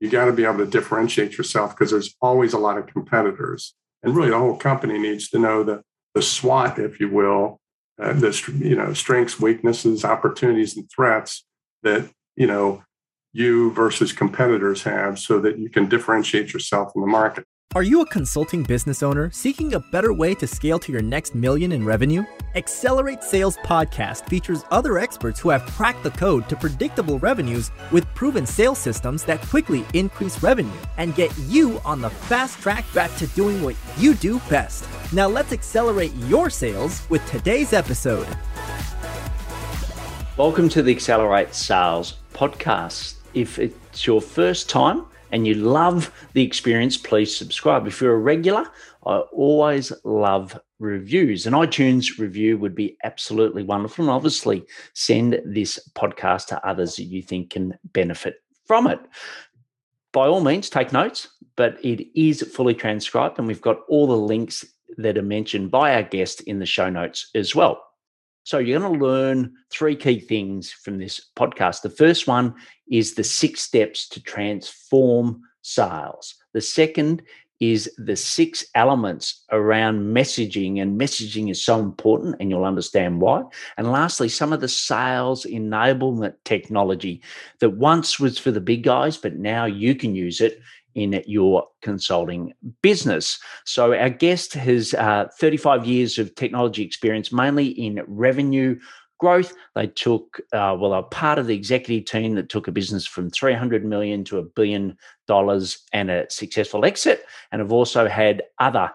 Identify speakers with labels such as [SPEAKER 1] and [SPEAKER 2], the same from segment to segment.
[SPEAKER 1] you got to be able to differentiate yourself because there's always a lot of competitors. And really, the whole company needs to know the, the SWOT, if you will, uh, the you know strengths, weaknesses, opportunities, and threats that you know you versus competitors have, so that you can differentiate yourself in the market.
[SPEAKER 2] Are you a consulting business owner seeking a better way to scale to your next million in revenue? Accelerate Sales Podcast features other experts who have cracked the code to predictable revenues with proven sales systems that quickly increase revenue and get you on the fast track back to doing what you do best. Now let's accelerate your sales with today's episode.
[SPEAKER 3] Welcome to the Accelerate Sales Podcast. If it's your first time, and you love the experience, please subscribe. If you're a regular, I always love reviews. An iTunes review would be absolutely wonderful. And obviously, send this podcast to others that you think can benefit from it. By all means, take notes, but it is fully transcribed, and we've got all the links that are mentioned by our guest in the show notes as well. So, you're going to learn three key things from this podcast. The first one is the six steps to transform sales. The second is the six elements around messaging, and messaging is so important, and you'll understand why. And lastly, some of the sales enablement technology that once was for the big guys, but now you can use it in your consulting business. So, our guest has uh, 35 years of technology experience, mainly in revenue growth. They took, uh, well, they're part of the executive team that took a business from 300 million to a billion dollars and a successful exit, and have also had other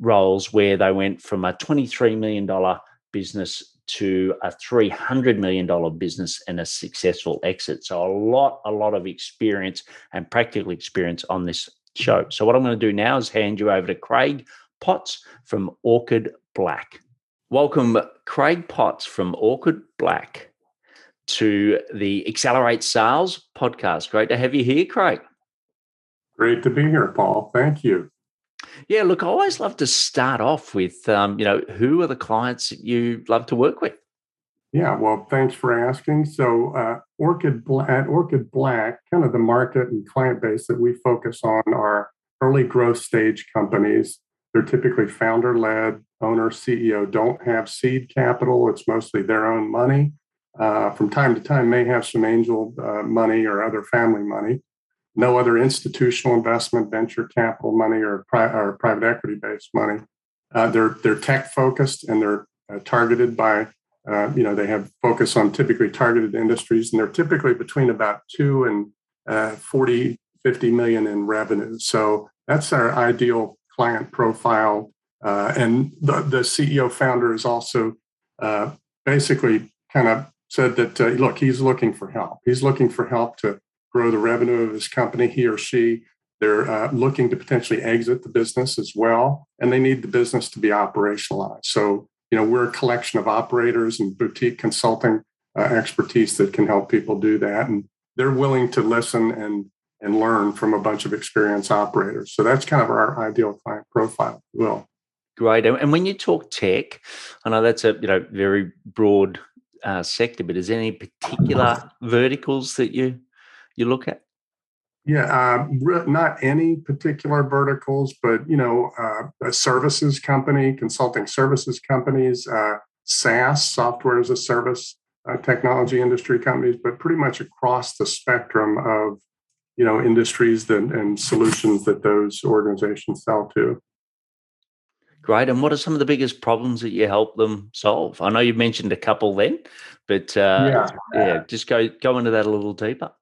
[SPEAKER 3] roles where they went from a 23 million dollar business to a $300 million business and a successful exit. So a lot, a lot of experience and practical experience on this show. So what I'm going to do now is hand you over to Craig Potts from Orchid Black. Welcome, Craig Potts from Orchid Black, to the Accelerate Sales podcast. Great to have you here, Craig.
[SPEAKER 1] Great to be here, Paul. Thank you.
[SPEAKER 3] Yeah, look, I always love to start off with, um, you know, who are the clients that you love to work with?
[SPEAKER 1] Yeah, well, thanks for asking. So, uh, Orchid Black, at Orchid Black, kind of the market and client base that we focus on are early growth stage companies they're typically founder led, owner, CEO don't have seed capital. It's mostly their own money. Uh, from time to time, may have some angel uh, money or other family money. No other institutional investment, venture capital money, or, pri- or private equity based money. Uh, they're they're tech focused and they're uh, targeted by uh, you know they have focus on typically targeted industries and they're typically between about two and uh, 40 50 million in revenue so that's our ideal client profile. Uh, and the, the CEO founder is also uh, basically kind of said that, uh, look, he's looking for help. He's looking for help to grow the revenue of his company, he or she. They're uh, looking to potentially exit the business as well, and they need the business to be operationalized. So, you know, we're a collection of operators and boutique consulting uh, expertise that can help people do that. And they're willing to listen and and learn from a bunch of experienced operators. So that's kind of our ideal client profile, Will.
[SPEAKER 3] Great. And when you talk tech, I know that's a you know very broad uh, sector, but is there any particular verticals that you you look at?
[SPEAKER 1] Yeah, uh, not any particular verticals, but you know, uh, a services company, consulting services companies, uh, SaaS, software as a service, uh, technology industry companies, but pretty much across the spectrum of you know industries that, and solutions that those organizations sell to
[SPEAKER 3] great and what are some of the biggest problems that you help them solve i know you mentioned a couple then but uh, yeah. yeah just go go into that a little deeper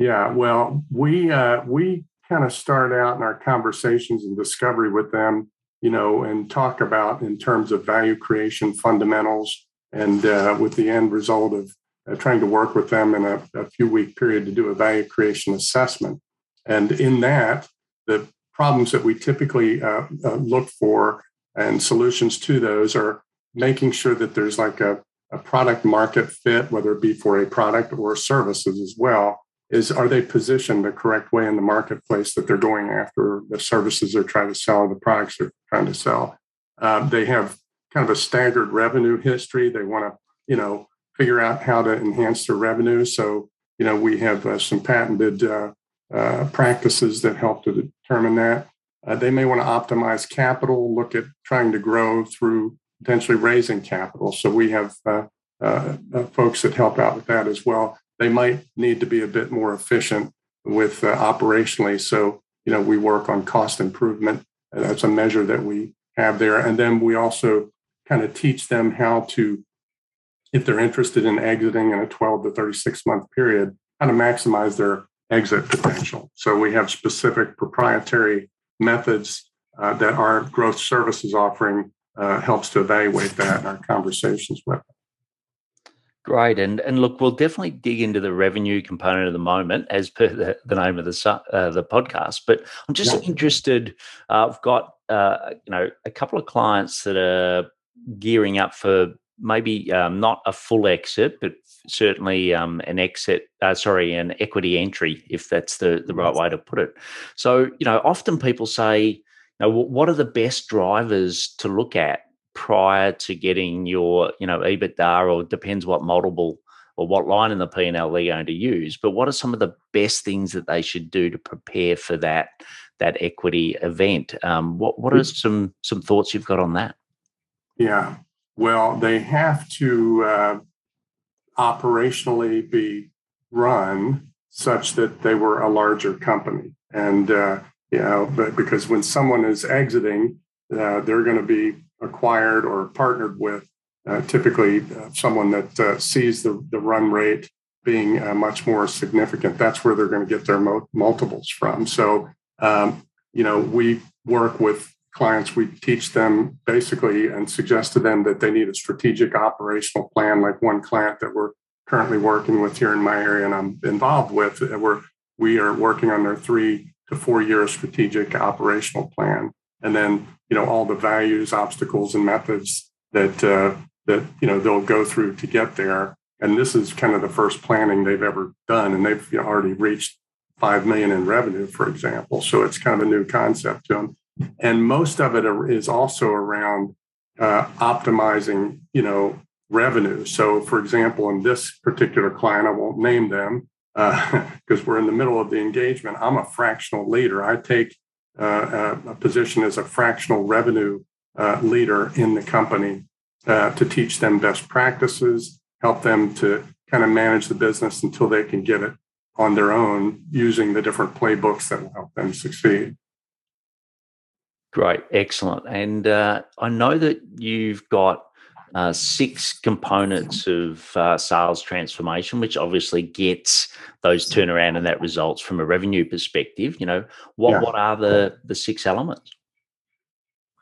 [SPEAKER 1] yeah well we uh, we kind of start out in our conversations and discovery with them you know and talk about in terms of value creation fundamentals and uh, with the end result of uh, trying to work with them in a, a few week period to do a value creation assessment. And in that, the problems that we typically uh, uh, look for and solutions to those are making sure that there's like a, a product market fit, whether it be for a product or services as well. Is are they positioned the correct way in the marketplace that they're going after the services they're trying to sell the products they're trying to sell? Uh, they have kind of a staggered revenue history. They want to, you know, figure out how to enhance their revenue. So, you know, we have uh, some patented uh, uh, practices that help to determine that. Uh, they may want to optimize capital, look at trying to grow through potentially raising capital. So we have uh folks that help out with that as well. They might need to be a bit more efficient with uh, operationally. So you know we work on cost improvement. That's a measure that we have there, and then we also kind of teach them how to, if they're interested in exiting in a 12 to 36 month period, how to maximize their exit potential. So we have specific proprietary methods uh, that our growth services offering uh, helps to evaluate that in our conversations with them.
[SPEAKER 3] Great, and and look, we'll definitely dig into the revenue component of the moment, as per the, the name of the uh, the podcast. But I'm just yeah. interested. Uh, I've got uh, you know a couple of clients that are gearing up for maybe um, not a full exit, but certainly um, an exit, uh, sorry, an equity entry, if that's the, the right way to put it. So, you know, often people say, you know, what are the best drivers to look at prior to getting your, you know, EBITDA or depends what multiple or what line in the P&L they're going to use. But what are some of the best things that they should do to prepare for that that equity event? Um, what what are some some thoughts you've got on that?
[SPEAKER 1] Yeah, well, they have to uh, operationally be run such that they were a larger company. And, uh, you know, but because when someone is exiting, uh, they're going to be acquired or partnered with uh, typically uh, someone that uh, sees the, the run rate being uh, much more significant. That's where they're going to get their multiples from. So, um, you know, we work with clients, we teach them basically and suggest to them that they need a strategic operational plan. Like one client that we're currently working with here in my area and I'm involved with, we're, we are working on their three to four year strategic operational plan. And then, you know, all the values, obstacles, and methods that, uh, that, you know, they'll go through to get there. And this is kind of the first planning they've ever done. And they've already reached 5 million in revenue, for example. So it's kind of a new concept to them and most of it is also around uh, optimizing you know revenue so for example in this particular client i won't name them because uh, we're in the middle of the engagement i'm a fractional leader i take a position as a fractional revenue uh, leader in the company uh, to teach them best practices help them to kind of manage the business until they can get it on their own using the different playbooks that will help them succeed
[SPEAKER 3] Great, excellent. And uh, I know that you've got uh, six components of uh, sales transformation, which obviously gets those turnaround and that results from a revenue perspective. You know, what yeah. what are the the six elements?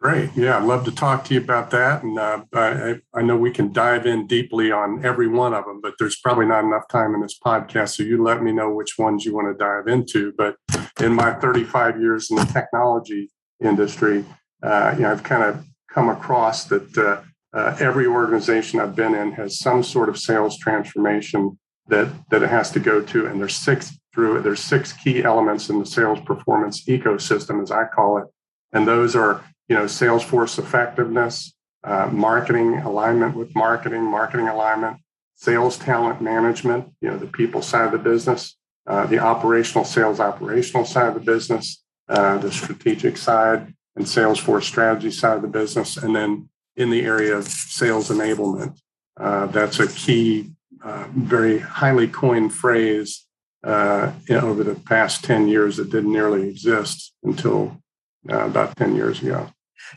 [SPEAKER 1] Great. Yeah, I'd love to talk to you about that. And uh, I, I, know we can dive in deeply on every one of them, but there's probably not enough time in this podcast. So you let me know which ones you want to dive into. But in my 35 years in the technology industry, uh, you know, I've kind of come across that uh, every organization I've been in has some sort of sales transformation that that it has to go to, and there's six through. There's six key elements in the sales performance ecosystem, as I call it, and those are you know sales force effectiveness, uh, marketing alignment with marketing, marketing alignment, sales talent management, you know the people side of the business, uh, the operational sales operational side of the business, uh, the strategic side and Salesforce strategy side of the business. And then in the area of sales enablement, uh, that's a key, uh, very highly coined phrase uh, over the past 10 years that didn't nearly exist until uh, about 10 years ago.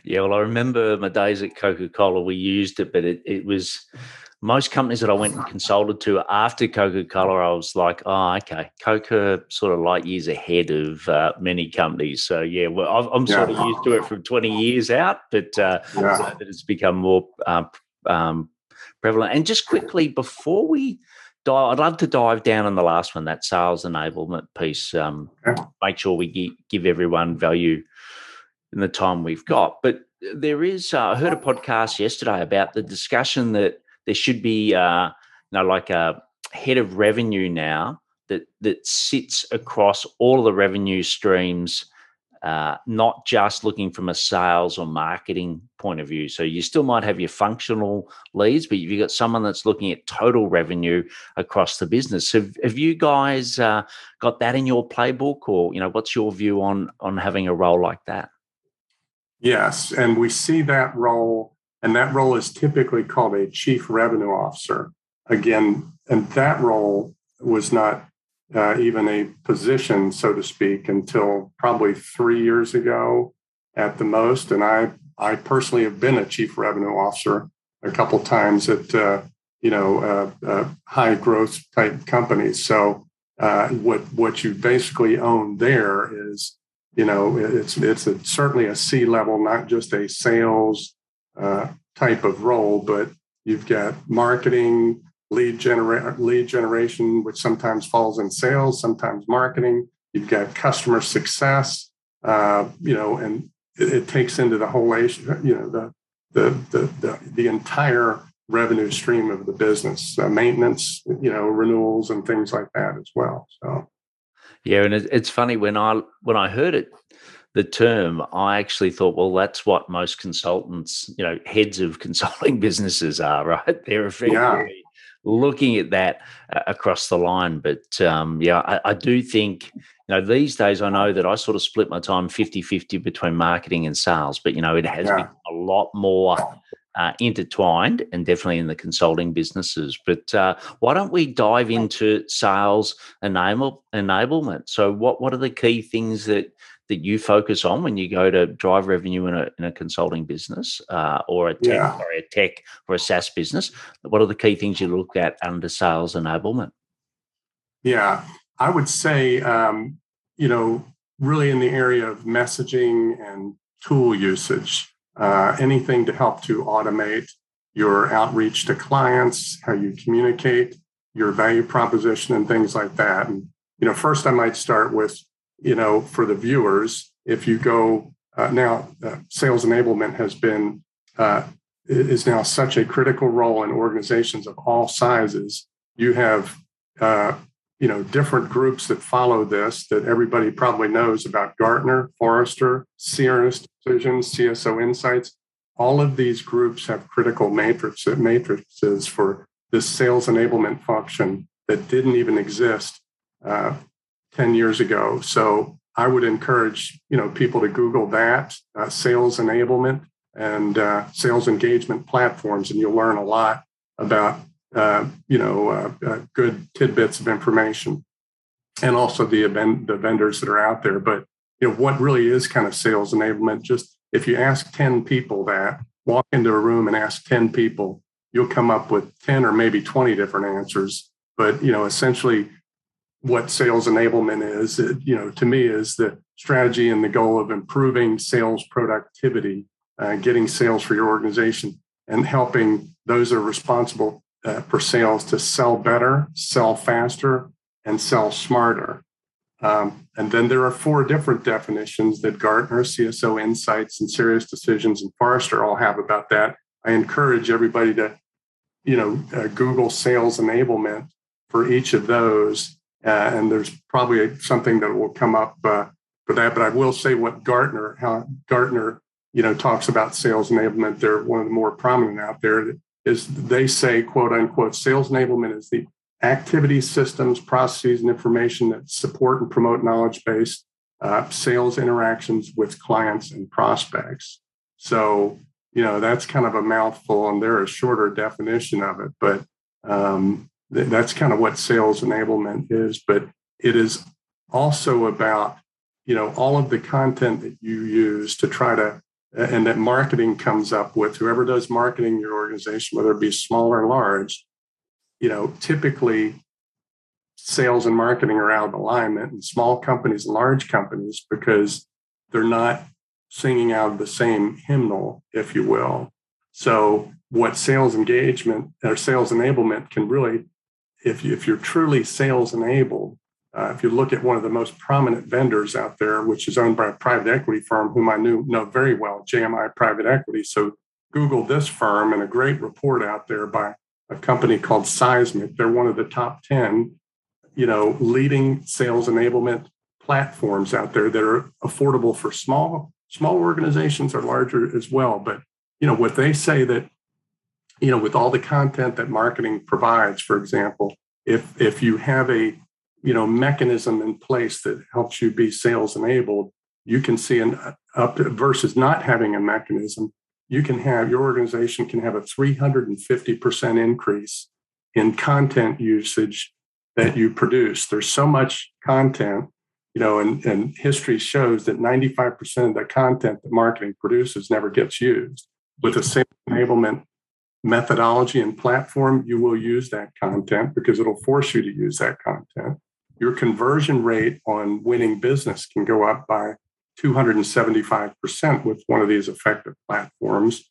[SPEAKER 3] Yeah, well, I remember my days at Coca Cola, we used it, but it, it was most companies that I went and consulted to after Coca Cola, I was like, oh, okay, Coca sort of light years ahead of uh, many companies. So yeah, well, I'm, yeah. sort of used to it from 20 years out, but uh, yeah. it's become more um, um, prevalent. And just quickly before we dive, I'd love to dive down on the last one, that sales enablement piece. Um, okay. Make sure we give, give everyone value in the time we've got, but there is. Uh, I heard a podcast yesterday about the discussion that there should be uh, you know like a head of revenue now that that sits across all of the revenue streams uh, not just looking from a sales or marketing point of view. So you still might have your functional leads, but you've got someone that's looking at total revenue across the business. Have, have you guys uh, got that in your playbook, or you know, what's your view on on having a role like that?
[SPEAKER 1] Yes, and we see that role, and that role is typically called a chief revenue officer. Again, and that role was not uh, even a position, so to speak, until probably three years ago at the most. And I, I personally have been a chief revenue officer a couple times at, uh, you know, uh, uh high growth type companies. So uh, what what you basically own there is, you know, it's it's a, certainly a C level, not just a sales uh, type of role, but you've got marketing, lead genera- lead generation, which sometimes falls in sales, sometimes marketing. You've got customer success, uh, you know, and it, it, takes into the whole, you know, the the the the, the entire revenue stream of the business, uh, maintenance, you know, renewals and things like that as well. So,
[SPEAKER 3] yeah, and it's funny when I when I heard it the term, I actually thought, well, that's what most consultants, you know, heads of consulting businesses are, right? They're effectively yeah looking at that uh, across the line. But um, yeah, I, I, do think, you know, these days I know that I sort of split my time 50 50 between marketing and sales, but, you know, it has yeah. been a lot more. Uh, intertwined and definitely in the consulting businesses. But uh, why don't we dive into sales enable, enablement? So, what what are the key things that that you focus on when you go to drive revenue in a, in a consulting business uh, or a tech yeah. or a tech or a SaaS business? What are the key things you look at under sales enablement?
[SPEAKER 1] Yeah, I would say, um, you know, really in the area of messaging and tool usage, uh, anything to help to automate your outreach to clients, how you communicate, your value proposition, and things like that. And you know, first I might start with you know, for the viewers, if you go uh, now, uh, sales enablement has been uh, is now such a critical role in organizations of all sizes. You have uh, you know different groups that follow this that everybody probably knows about Gartner, Forrester, Sirius Decisions, CSO Insights. All of these groups have critical matrices, matrices for this sales enablement function that didn't even exist uh, 10 years ago. So I would encourage, you know, people to Google that uh, sales enablement and uh, sales engagement platforms, and you'll learn a lot about, uh, you know, uh, uh, good tidbits of information, and also the event, the vendors that are out there. But you know, what really is kind of sales enablement? Just if you ask 10 people that, walk into a room and ask 10 people, you'll come up with 10 or maybe 20 different answers. But you know, essentially, what sales enablement is, it, you know, to me is the strategy and the goal of improving sales productivity, uh, getting sales for your organization, and helping those that are responsible uh, for sales to sell better, sell faster, and sell smarter. Um, and then there are four different definitions that Gartner, CSO Insights, and Sirius Decisions and Forrester all have about that. I encourage everybody to, you know, uh, Google sales enablement for each of those and there's probably something that will come up uh, for that. But I will say what Gartner, how Gartner, you know, talks about sales enablement. They're one of the more prominent out there. Is they say, quote unquote, sales enablement is the activity systems, processes, and information that support and promote knowledge based uh, sales interactions with clients and prospects. So, you know, that's kind of a mouthful, and there is a shorter definition of it. But um, that's kind of what sales enablement is but it is also about you know all of the content that you use to try to and that marketing comes up with. Whoever does marketing in your organization whether it be small or large you know typically sales and marketing are out of alignment in small companies large companies because they're not singing out of the same hymnal if you will. So what sales engagement or sales enablement can really if, you, if you're truly sales enabled, uh, if you look at one of the most prominent vendors out there, which is owned by a private equity firm whom I knew know very well, JMI Private Equity. So Google this firm and a great report out there by a company called Seismic. They're one of the top 10, you know, leading sales enablement platforms out there that are affordable for small small organizations or larger as well. But you know what they say that you know with all the content that marketing provides, for example, if if you have a you know mechanism in place that helps you be sales enabled, you can see an up versus not having a mechanism. You can have your organization can have a 350% increase in content usage that you produce. There's so much content you know, and, and history shows that 95% of the content that marketing produces never gets used. With a sales enablement methodology and platform, you will use that content because it'll force you to use that content. Your conversion rate on winning business can go up by 275% with one of these effective platforms,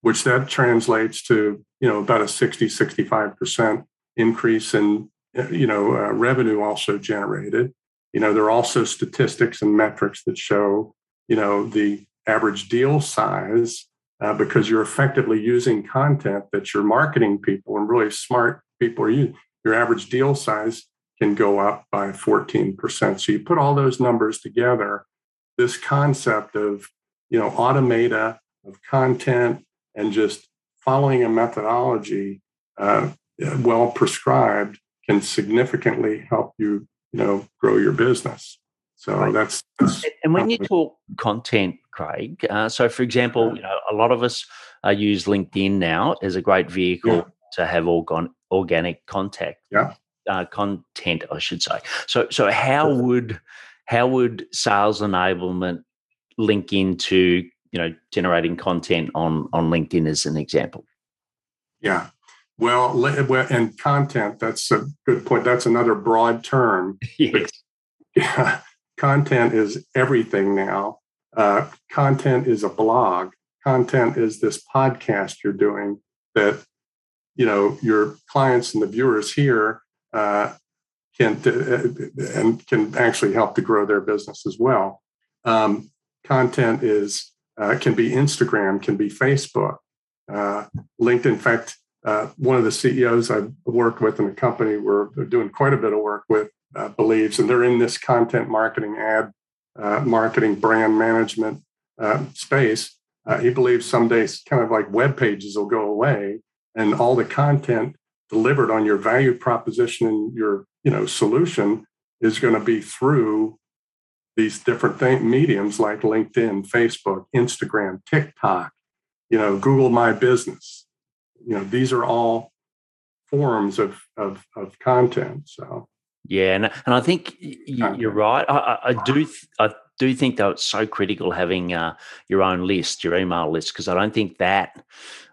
[SPEAKER 1] which that translates to, you know, about a 60, 65% increase in, you know, uh, revenue also generated you know, there are also statistics and metrics that show, you know, the average deal size uh, because you're effectively using content that your marketing people and really smart people are using. Your average deal size can go up by 14%. So you put all those numbers together, this concept of, you know, automata of content and just following a methodology uh, well prescribed can significantly help you you know grow your business so right. that's, that's,
[SPEAKER 3] and when you talk content craig uh, so for example you know a lot of us uh, use linkedin now as a great vehicle yeah. to have organ- organic contact
[SPEAKER 1] yeah
[SPEAKER 3] uh, content i should say so so how would how would sales enablement link into you know generating content on on linkedin as an example
[SPEAKER 1] yeah well, and content, that's a good point. That's another broad term.
[SPEAKER 3] Yes.
[SPEAKER 1] Yeah, content is everything now. Uh, content is a blog. Content is this podcast you're doing that, you know, your clients and the viewers here uh, can uh, and can actually help to grow their business as well. Um, content is uh, can be Instagram, can be Facebook, LinkedIn. In fact, one of the CEOs I've worked with in a company we're doing quite a bit of work with believes, and they're in this content marketing, ad uh, marketing, brand management uh, space. Uh, he believes someday, kind of like web pages will go away, and all the content delivered on your value proposition and your you know solution is going to be through these different th- mediums like LinkedIn, Facebook, Instagram, TikTok, you know, Google My Business you know these are all forms of of, of content so
[SPEAKER 3] yeah and, and i think you're right. I, I, do i do think though it's so critical having uh, your own list your email list because i don't think that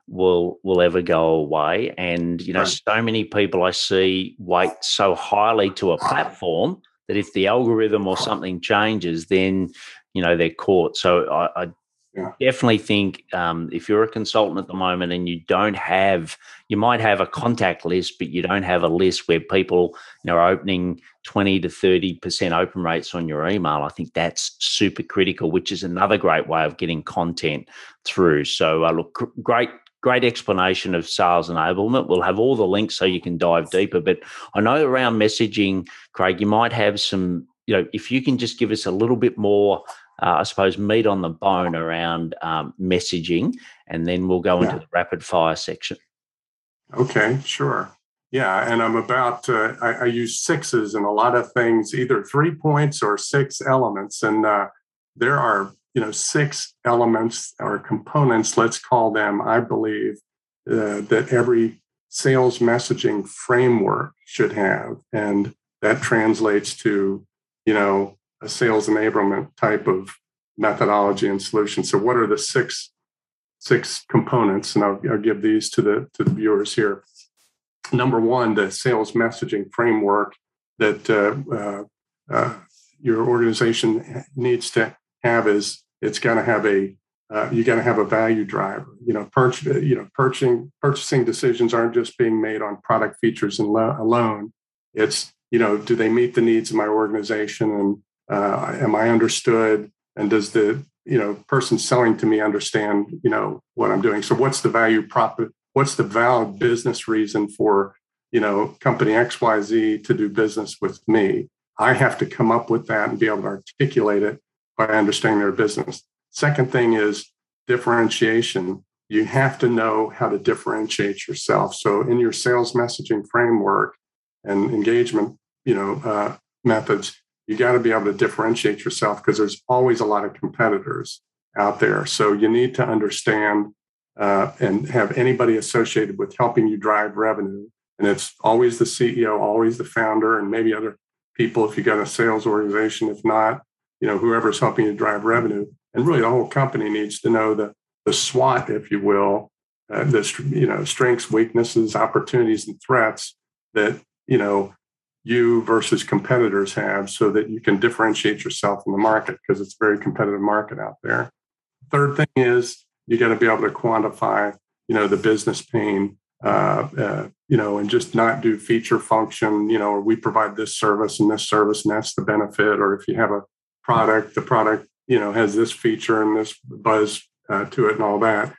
[SPEAKER 3] will will ever go away. And you know right. so many people i see wait so highly to a platform that if the algorithm or something changes then you know they're caught. So i, I yeah. definitely think um, if you're a consultant at the moment and you don't have, you might have a contact list, but you don't have a list where people you know, are opening 20 to 30% open rates on your email. I think that's super critical, which is another great way of getting content through. So, uh, look, great great explanation of sales enablement. We'll have all the links so you can dive deeper. But I know around messaging, Craig, you might have some, you know, if you can just give us a little bit more uh, I suppose, meat on the bone around um, messaging, and then we'll go yeah. into the rapid fire section.
[SPEAKER 1] Okay, sure. Yeah, and I'm about, uh, I, I, use sixes in a lot of things, either three points or six elements. And uh, there are, you know, six elements or components, let's call them, I believe, uh, that every sales messaging framework should have. And that translates to, you know, a sales enablement type of methodology and solution. So, what are the six six components? And I'll, I'll give these to the to the viewers here. Number one, the sales messaging framework that uh, uh, uh, your organization needs to have is it's going to have a uh, you got to have a value driver. You know, you know, purchasing purchasing decisions aren't just being made on product features and lo- alone. It's you know, do they meet the needs of my organization and uh, am I understood? And does the you know person selling to me understand you know what I'm doing? So what's the value prop? What's the valid business reason for you know company X Y Z to do business with me? I have to come up with that and be able to articulate it by understanding their business. Second thing is differentiation. You have to know how to differentiate yourself. So in your sales messaging framework and engagement, you know, uh, methods, you got to be able to differentiate yourself because there's always a lot of competitors out there. So you need to understand uh, and have anybody associated with helping you drive revenue. And it's always the CEO, always the founder, and maybe other people if you got a sales organization. If not, you know, whoever's helping you drive revenue. And really, the whole company needs to know the the SWOT, if you will, uh, the you know strengths, weaknesses, opportunities, and threats that you know you versus competitors have, so that you can differentiate yourself in the market because it's a very competitive market out there. Third thing is you got to be able to quantify, you know, the business pain, uh, uh, you know, and just not do feature function, you know, or we provide this service and this service and that's the benefit. Or if you have a product, the product, you know, has this feature and this buzz uh, to it and all that.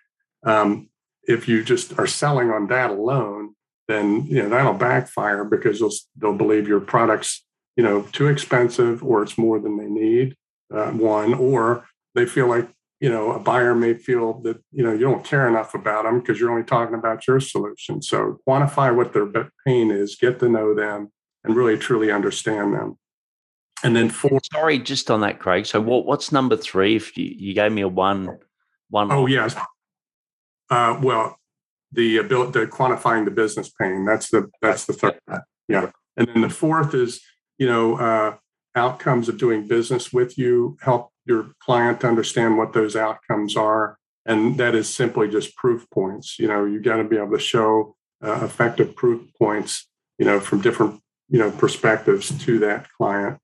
[SPEAKER 1] Um, if you just are selling on that alone, then you know that'll backfire because they'll they'll believe your product's you know too expensive or it's more than they need. Uh, one, or they feel like you know, a buyer may feel that, you know, you don't care enough about them because you're only talking about your solution. So quantify what their pain is, get to know them, and really truly understand them. And then four.
[SPEAKER 3] Sorry, just on that, Craig. So what, what's number three? If you, you gave me a one, one.
[SPEAKER 1] Oh, yes. Uh, well, the ability, the quantifying the business pain. That's the, that's the third. Yeah. And then the fourth is, you know, uh, outcomes of doing business with you, help your client understand what those outcomes are. And that is simply just proof points. You know, you got to be able to show uh, effective proof points, you know, from different, you know, perspectives to that client.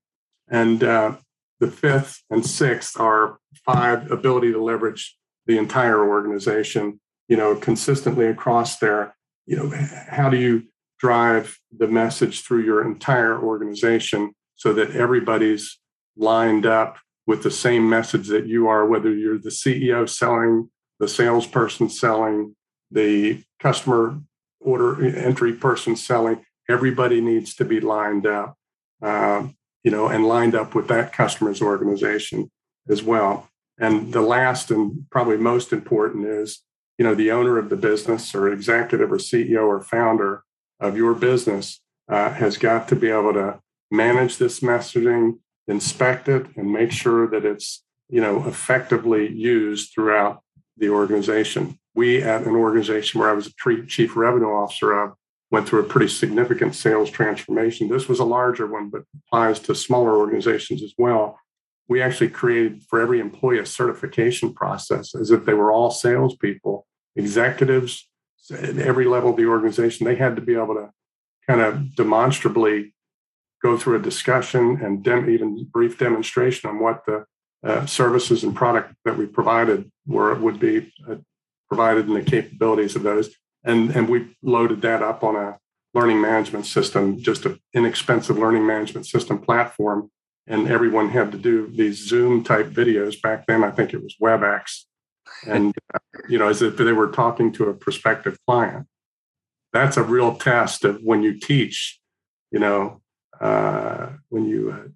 [SPEAKER 1] And uh, the fifth and sixth are five ability to leverage the entire organization, you know, consistently across there. You know, how do you drive the message through your entire organization so that everybody's lined up with the same message that you are, whether you're the CEO selling, the salesperson selling, the customer order entry person selling. Everybody needs to be lined up, uh, you know, and lined up with that customer's organization as well. And the last and probably most important is, you know, the owner of the business or executive or CEO or founder of your business uh, has got to be able to manage this messaging, inspect it and make sure that it's you know effectively used throughout the organization. We at an organization where i was a chief revenue officer of went through a pretty significant sales transformation. This was a larger one but applies to smaller organizations as well we actually created for every employee a certification process as if they were all salespeople executives at every level of the organization they had to be able to kind of demonstrably go through a discussion and dem- even brief demonstration on what the uh, services and product that we provided were would be uh, provided and the capabilities of those. And, and we loaded that up on a learning management system, just an inexpensive learning management system platform. And everyone had to do these Zoom type videos. Back then, I think it was WebEx. And, uh, you know, as if they were talking to a prospective client. That's a real test of when you teach, you know, uh, when you uh,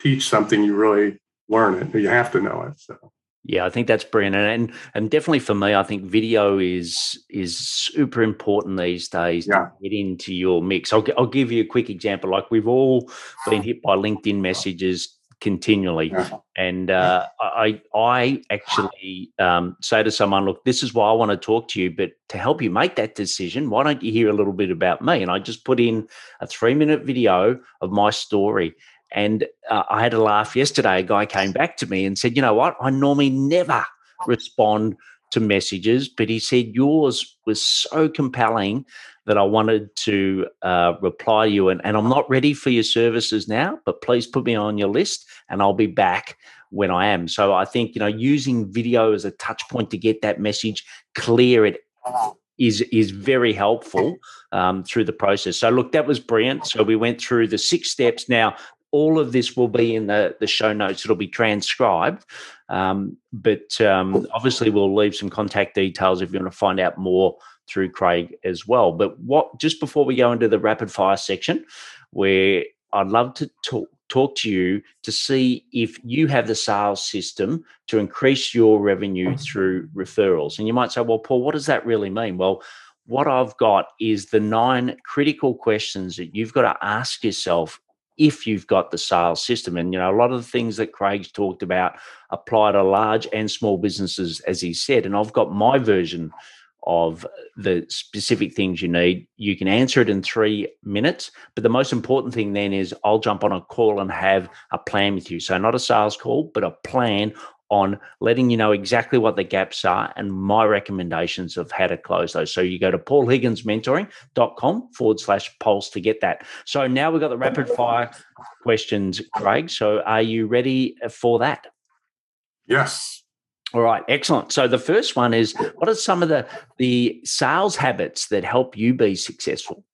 [SPEAKER 1] teach something, you really learn it. You have to know it. So.
[SPEAKER 3] Yeah, I think that's brilliant, and and definitely for me, I think video is is super important these days yeah. to get into your mix. I'll I'll give you a quick example. Like we've all been hit by LinkedIn messages continually. Yeah. And uh, I, I actually um, say to someone, look, this is why I want to talk to you, but to help you make that decision, why don't you hear a little bit about me? And I just put in a three minute video of my story. And uh, I had a laugh yesterday. A guy came back to me and said, you know what? I normally never respond to messages, but he said yours was so compelling that I wanted to uh, reply to you. And, and I'm not ready for your services now, but please put me on your list and I'll be back when I am. So I think, you know, using video as a touch point to get that message clear it is is very helpful um, through the process. So look, that was brilliant. So we went through the six steps. Now all of this will be in the, the show notes. It'll be transcribed. Um, but um, obviously, we'll leave some contact details if you want to find out more through Craig as well. But what just before we go into the rapid fire section, where I'd love to talk talk to you to see if you have the sales system to increase your revenue through referrals. And you might say, well, Paul, what does that really mean? Well, what I've got is the nine critical questions that you've got to ask yourself if you've got the sales system. And, you know, a lot of the things that Craig's talked about apply to large and small businesses, as he said. And I've got my version of the specific things you need. You can answer it in three minutes. But the most important thing then is I'll jump on a call and have a plan with you. So, not a sales call, but a plan on letting you know exactly what the gaps are and my recommendations of how to close those. So you go to paulhigginsmentoring.com forward slash pulse to get that. So now we've got the rapid fire questions, Craig. So are you ready for that?
[SPEAKER 1] Yes.
[SPEAKER 3] All right, excellent. So the first one is what are some of the the sales habits that help you be successful?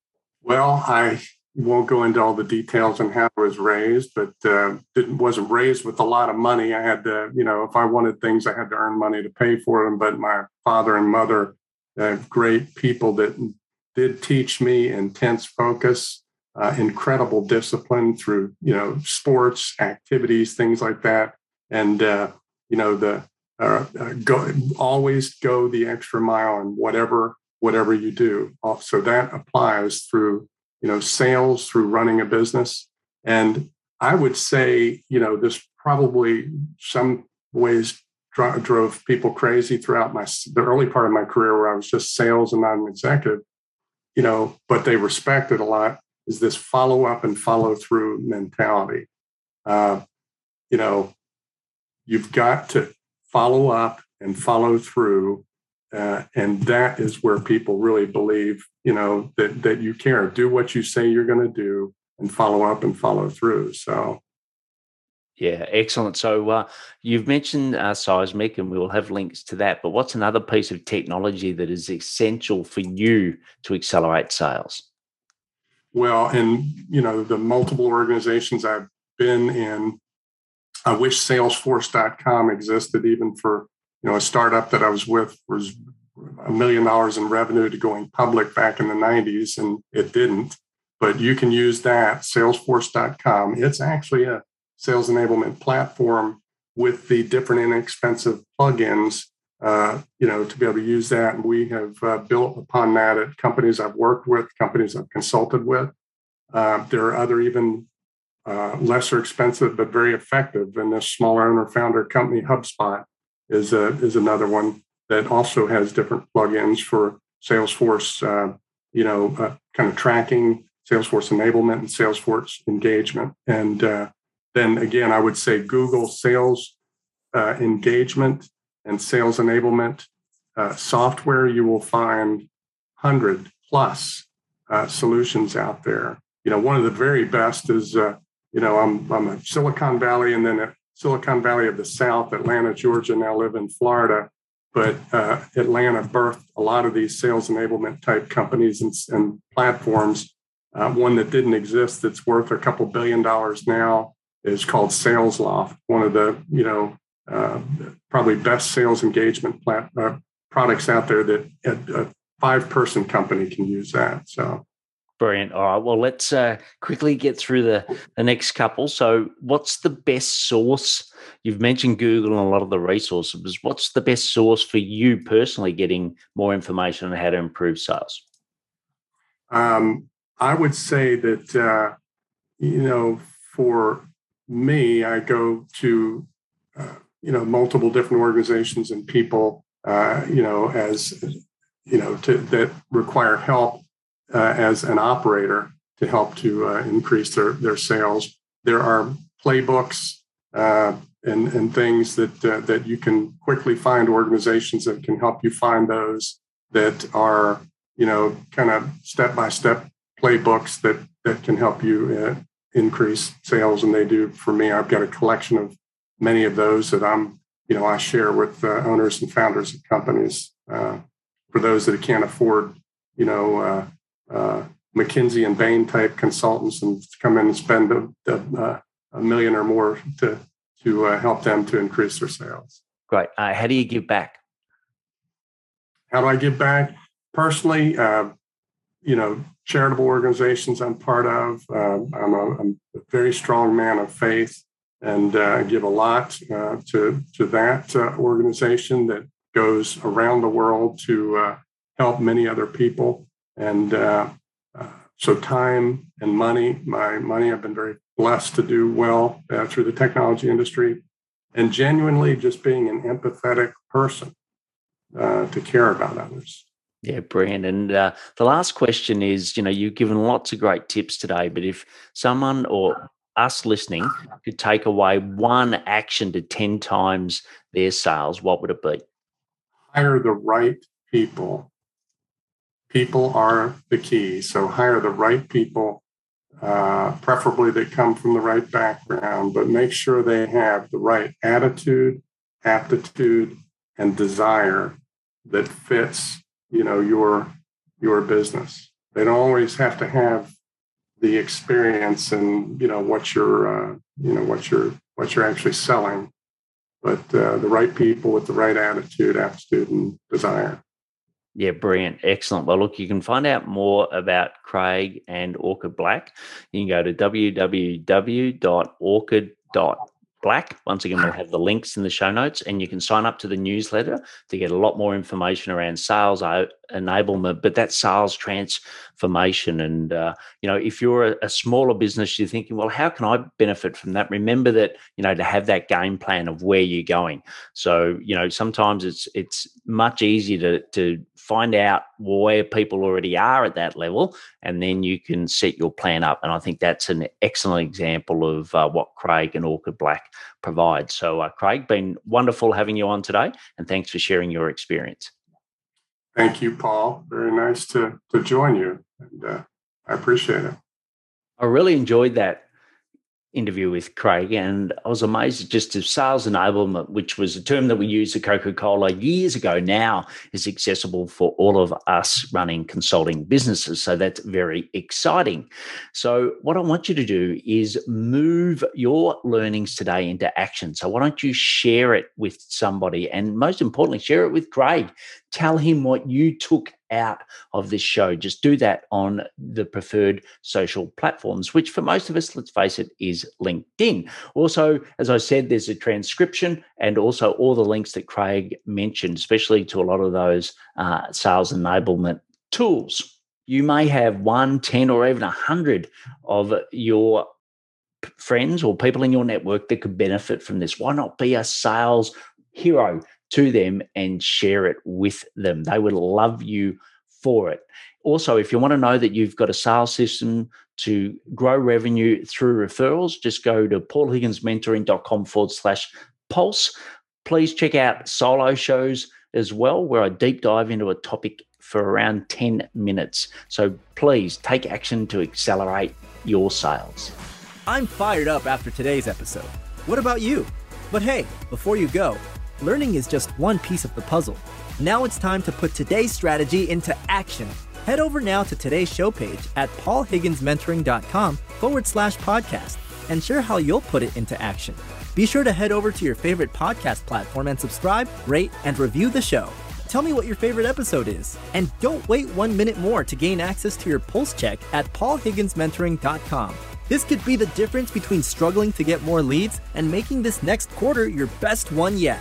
[SPEAKER 1] Well, I won't go into all the details on how it was raised, but uh, didn't wasn't raised with a lot of money. I had to, you know, if I wanted things, I had to earn money to pay for them. But my father and mother, uh, great people that did teach me intense focus, uh, incredible discipline through, you know, sports activities, things like that, and uh, you know the uh, uh, go always go the extra mile in whatever whatever you do. So that applies through you know, sales through running a business. And I would say, you know, this probably some ways dro- drove people crazy throughout my the early part of my career where I was just sales and not an executive, you know, but they respected a lot is this follow up and follow through mentality. Uh, you know, you've got to follow up and follow through uh, and that is where people really believe, you know, that that you care. Do what you say you're going to do, and follow up and follow through. So,
[SPEAKER 3] yeah, excellent. So uh, you've mentioned uh, Seismic, and we will have links to that. But what's another piece of technology that is essential for you to accelerate sales?
[SPEAKER 1] Well, and you know, the multiple organizations I've been in, I wish Salesforce.com existed even for you know, a startup that I was with was a million dollars in revenue to going public back in the 90s, and it didn't. But you can use that, salesforce.com. It's actually a sales enablement platform with the different inexpensive plugins, uh, you know, to be able to use that. And we have uh, built upon that at companies I've worked with, companies I've consulted with. Uh, there are other even uh, lesser expensive but very effective in this smaller owner founder company, HubSpot is a, is another one that also has different plugins for Salesforce, uh, you know, uh, kind of tracking, Salesforce enablement, and Salesforce engagement. And uh, then again, I would say Google Sales uh, engagement and sales enablement uh, software. You will find hundred plus uh, solutions out there. You know, one of the very best is, you know, I'm I'm a Silicon Valley, and then Silicon Valley of the South, Atlanta, Georgia, now live in Florida. But uh, Atlanta birthed a lot of these sales enablement type companies and, and platforms. Uh, one that didn't exist that's worth a couple billion dollars now is called SalesLoft, one of the you know uh, probably best sales engagement plat- uh, products out there that a, a five person company can use that. So
[SPEAKER 3] Brilliant. All right. Well, let's uh, quickly get through the, the next couple. So, what's the best source? You've mentioned Google and a lot of the resources. What's the best source for you personally getting more information on how to improve sales?
[SPEAKER 1] Um, I would say that, uh, you know, for me, I go to, uh, you know, multiple different organizations and people, uh, you know, as, you know, to, that require help uh, as an operator to help to uh, increase their, their sales. There are playbooks uh, and, and things that, uh, that you can quickly find organizations that can help you find those that are, you know, kind of step by step playbooks that, that can help you uh, increase sales. And they do for me. I've got a collection of many of those that I'm, you know, I share with uh, owners and founders of companies. for those that can't afford, you know, uh, McKinsey and Bain type consultants and come in and spend a, a, uh, a million or more to to uh, help them to increase their sales.
[SPEAKER 3] Great. Uh, how do you give back?
[SPEAKER 1] How do I give back? Personally, uh, you know, charitable organizations I'm part of. Uh, I'm, a, I'm, a, very strong man of faith and uh, give a lot uh, to, to that uh, organization that goes around the world to uh, help many other people. And uh, so time and money, my money, I've been very blessed to do well through the technology industry and genuinely just being an empathetic person to care about others.
[SPEAKER 3] Yeah, brilliant. And uh, the last question is you know, you've given lots of great tips today, but if someone or us listening could take away one action to 10 times their sales, what would it be?
[SPEAKER 1] Hire the right people. People are the key. So hire the right people, uh, preferably that come from the right background, but make sure they have the right attitude, aptitude, and desire that fits you know your your business. They don't always have to have the experience and you know what you're uh, you know what you're what you're actually selling, but uh, the right people with the right attitude, aptitude, and desire.
[SPEAKER 3] Yeah, brilliant. Excellent. Well, look, you can find out more about Craig and Orchid Black. You can go to www.orchid.com Black. Once again, we'll have the links in the show notes, and you can sign up to the newsletter to get a lot more information around sales enablement, but that sales transformation. And uh, you know, if you're a, a, smaller business, you're thinking, well, how can I benefit from that? Remember that you know to have that game plan of where you're going. So you know, sometimes it's it's much easier to to find out where people already are at that level, and then you can set your plan up. And I think that's an excellent example of uh, what Craig and Orchid Black provide. So, uh, Craig, been wonderful having you on today, and thanks for sharing your experience.
[SPEAKER 1] Thank you, Paul. Very nice to to join you, and uh, I appreciate it.
[SPEAKER 3] I really enjoyed that interview with Craig, and I was amazed just at sales enablement, which was a term that we used at Coca Cola years ago, now is accessible for all of us running consulting businesses. So that's very exciting. So, what I want you to do is move your learnings today into action. So, why don't you share it with somebody? And most importantly, share it with Craig. Tell him what you took out of this show. Just do that on the preferred social platforms, which for most of us, let's face it, is LinkedIn. Also, as I said, there's a transcription and also all the links that Craig mentioned, especially to a lot of those uh, sales enablement tools. You may have one, 10, or even a 100 of your friends or people in your network that could benefit from this. Why not be a sales hero to them and share it with them. They would love you for it. Also, if you want to know that you've got a sales system to grow revenue through referrals, just go to paulhigginsmentoring.com forward slash pulse. Please check out solo shows as well, where I deep dive into a topic for around 10 minutes. So please take action to accelerate your sales.
[SPEAKER 2] I'm fired up after today's episode. What about you? But hey, before you go, learning is just one piece of the puzzle. Now it's time to put today's strategy into action. Head over now to today's show page at paulhigginsmentoring.com forward slash podcast and share how you'll put it into action. Be sure to head over to your favorite podcast platform and subscribe, rate, and review the show. Tell me what your favorite episode is. And don't wait one minute more to gain access to your pulse check at paulhigginsmentoring.com. This could be the difference between struggling to get more leads and making this next quarter your best one yet.